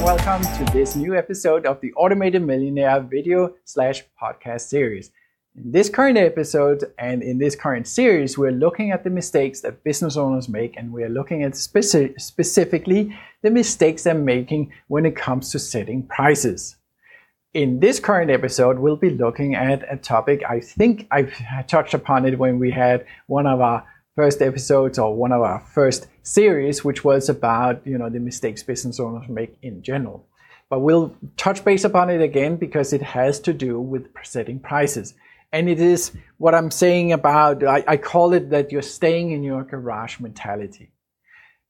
and welcome to this new episode of the Automated Millionaire video slash podcast series. In this current episode and in this current series, we're looking at the mistakes that business owners make, and we're looking at speci- specifically the mistakes they're making when it comes to setting prices. In this current episode, we'll be looking at a topic I think I've touched upon it when we had one of our first episodes or one of our first series, which was about you know the mistakes business owners make in general. But we'll touch base upon it again because it has to do with setting prices. And it is what I'm saying about, I, I call it that you're staying in your garage mentality.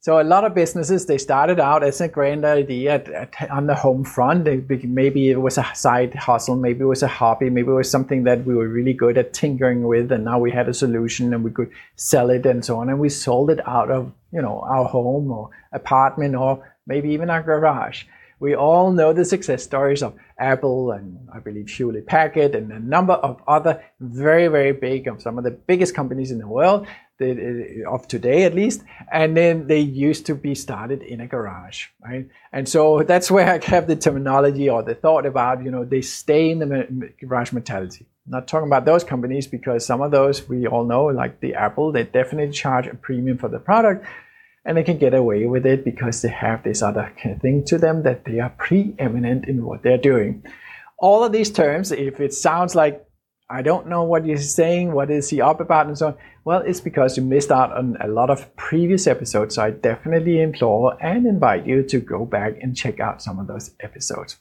So a lot of businesses they started out as a grand idea at, at, on the home front. Maybe it was a side hustle, maybe it was a hobby, maybe it was something that we were really good at tinkering with, and now we had a solution and we could sell it and so on. And we sold it out of you know our home or apartment or maybe even our garage. We all know the success stories of Apple and I believe Hewlett Packard and a number of other very, very big, of some of the biggest companies in the world of today at least. And then they used to be started in a garage, right? And so that's where I have the terminology or the thought about, you know, they stay in the garage mentality. not talking about those companies because some of those we all know, like the Apple, they definitely charge a premium for the product and they can get away with it because they have this other thing to them that they are preeminent in what they're doing. All of these terms, if it sounds like I don't know what you're saying, what is he up about, and so on, well, it's because you missed out on a lot of previous episodes. So I definitely implore and invite you to go back and check out some of those episodes.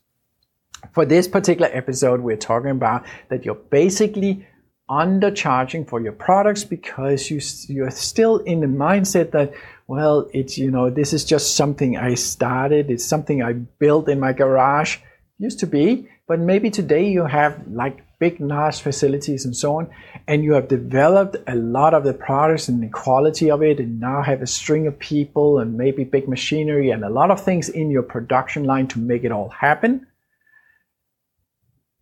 For this particular episode, we're talking about that you're basically undercharging for your products because you, you're still in the mindset that well, it's, you know, this is just something I started. It's something I built in my garage. Used to be, but maybe today you have like big, large facilities and so on, and you have developed a lot of the products and the quality of it, and now have a string of people and maybe big machinery and a lot of things in your production line to make it all happen.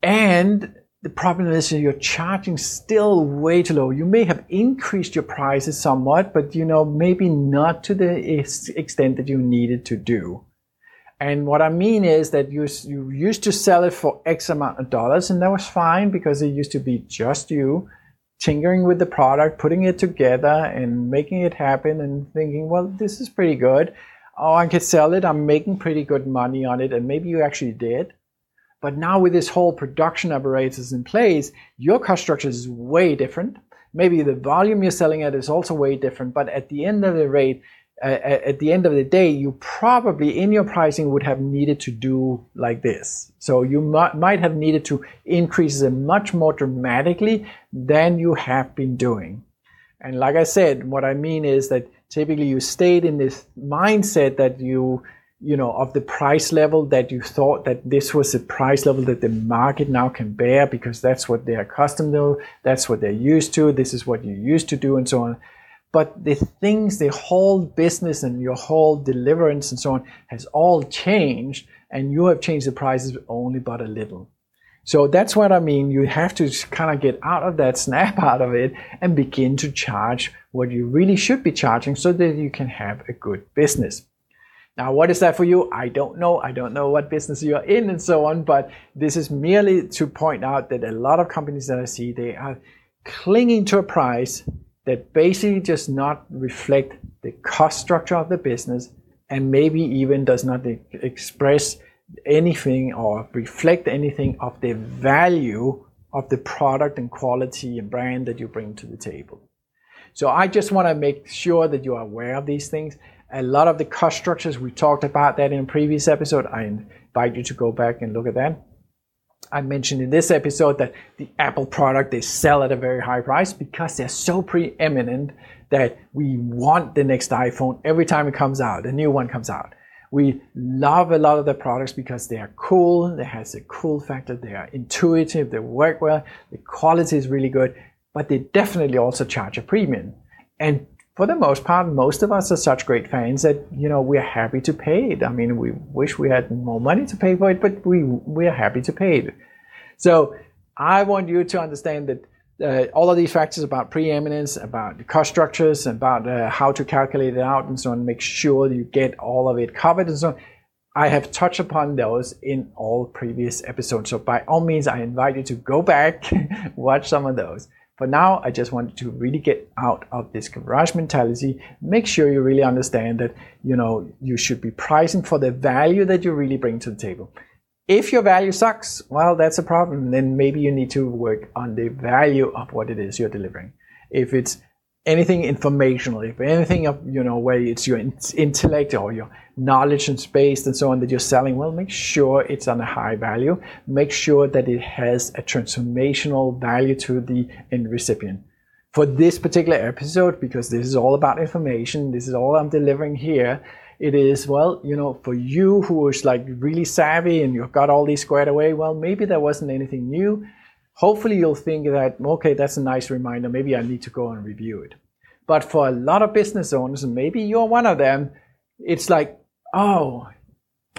And the problem is you're charging still way too low. You may have increased your prices somewhat, but you know, maybe not to the extent that you needed to do. And what I mean is that you, you used to sell it for X amount of dollars, and that was fine because it used to be just you tinkering with the product, putting it together, and making it happen, and thinking, well, this is pretty good. Oh, I could sell it. I'm making pretty good money on it, and maybe you actually did. But now with this whole production apparatus in place, your cost structure is way different. Maybe the volume you're selling at is also way different. But at the end of the rate, at the end of the day, you probably in your pricing would have needed to do like this. So you might, have needed to increase it much more dramatically than you have been doing. And like I said, what I mean is that typically you stayed in this mindset that you you know, of the price level that you thought that this was the price level that the market now can bear because that's what they're accustomed to, that's what they're used to, this is what you used to do, and so on. But the things, the whole business and your whole deliverance and so on has all changed, and you have changed the prices only but a little. So that's what I mean. You have to kind of get out of that, snap out of it, and begin to charge what you really should be charging so that you can have a good business. Now, what is that for you? I don't know. I don't know what business you're in and so on, but this is merely to point out that a lot of companies that I see, they are clinging to a price that basically does not reflect the cost structure of the business and maybe even does not express anything or reflect anything of the value of the product and quality and brand that you bring to the table. So I just want to make sure that you are aware of these things a lot of the cost structures, we talked about that in a previous episode. I invite you to go back and look at that. I mentioned in this episode that the Apple product they sell at a very high price because they're so preeminent that we want the next iPhone every time it comes out, a new one comes out. We love a lot of the products because they are cool, they has a cool factor, they are intuitive, they work well, the quality is really good, but they definitely also charge a premium. And for the most part, most of us are such great fans that you know we're happy to pay it. I mean, we wish we had more money to pay for it, but we we are happy to pay it. So I want you to understand that uh, all of these factors about preeminence, about cost structures, about uh, how to calculate it out, and so on, make sure you get all of it covered, and so on. I have touched upon those in all previous episodes. So by all means, I invite you to go back, watch some of those. For now, I just wanted to really get out of this garage mentality. Make sure you really understand that, you know, you should be pricing for the value that you really bring to the table. If your value sucks, well, that's a problem. Then maybe you need to work on the value of what it is you're delivering. If it's anything informational, if anything of you know where it's your intellect or your knowledge and space and so on that you're selling, well, make sure it's on a high value. Make sure that it has a transformational value to the end recipient. For this particular episode, because this is all about information, this is all I'm delivering here. It is well, you know, for you who is like really savvy and you've got all these squared away. Well, maybe there wasn't anything new hopefully you'll think that, okay, that's a nice reminder. Maybe I need to go and review it. But for a lot of business owners, maybe you're one of them, it's like, oh,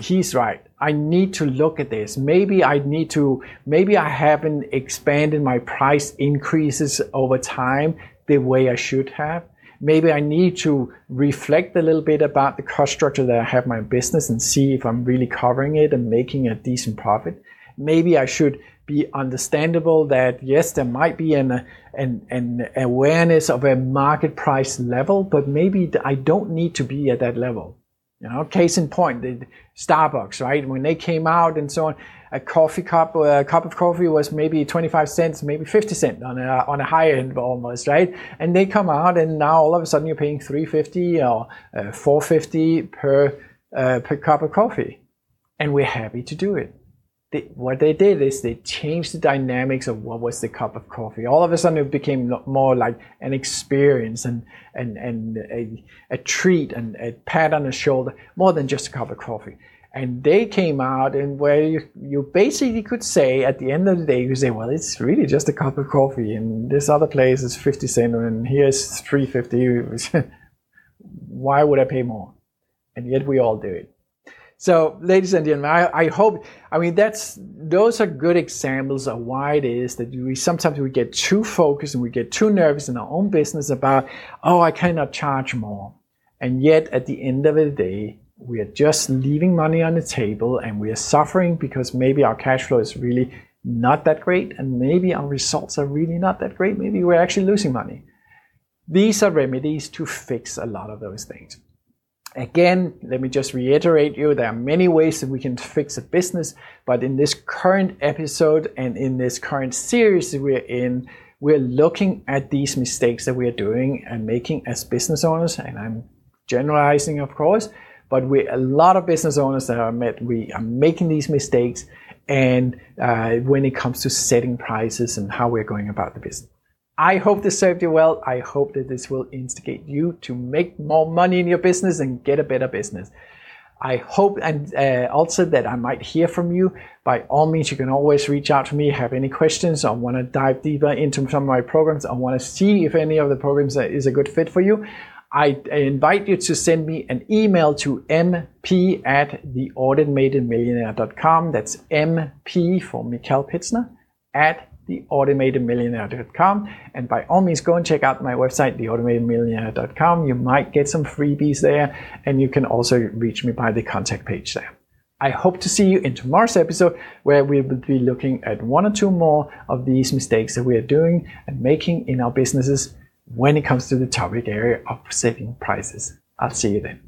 he's right. I need to look at this. Maybe I need to, maybe I haven't expanded my price increases over time the way I should have. Maybe I need to reflect a little bit about the cost structure that I have my business and see if I'm really covering it and making a decent profit. Maybe I should be understandable that yes, there might be an, an, an awareness of a market price level, but maybe I don't need to be at that level. You know, case in point, the Starbucks, right? When they came out and so on, a coffee cup, a cup of coffee was maybe 25 cents, maybe 50 cents on a, on a high end almost, right? And they come out and now all of a sudden you're paying 350 or uh, 450 per, uh, per cup of coffee. And we're happy to do it they, what they did is they changed the dynamics of what was the cup of coffee. All of a sudden, it became more like an experience and and and a, a treat and a pat on the shoulder, more than just a cup of coffee. And they came out and where you, you basically could say at the end of the day, you say, well, it's really just a cup of coffee, and this other place is fifty cent, and here's three fifty. Why would I pay more? And yet we all do it. So, ladies and gentlemen, I, I, hope, I mean, that's, those are good examples of why it is that we sometimes we get too focused and we get too nervous in our own business about, oh, I cannot charge more. And yet, at the end of the day, we are just leaving money on the table and we are suffering because maybe our cash flow is really not that great and maybe our results are really not that great. Maybe we're actually losing money. These are remedies to fix a lot of those things. Again, let me just reiterate you, there are many ways that we can fix a business, but in this current episode and in this current series that we're in, we're looking at these mistakes that we are doing and making as business owners, and I'm generalizing, of course, but we a lot of business owners that are met, we are making these mistakes, and uh, when it comes to setting prices and how we're going about the business. I hope this served you well. I hope that this will instigate you to make more money in your business and get a better business. I hope and uh, also that I might hear from you. By all means, you can always reach out to me, have any questions, or want to dive deeper into some of my programs, I want to see if any of the programs is a good fit for you. I invite you to send me an email to mp at theautomatedmillionaire.com. That's mp for Mikael Pitzner at theautomatedmillionaire.com. And by all means, go and check out my website, theautomatedmillionaire.com. You might get some freebies there, and you can also reach me by the contact page there. I hope to see you in tomorrow's episode where we will be looking at one or two more of these mistakes that we are doing and making in our businesses when it comes to the topic area of setting prices. I'll see you then.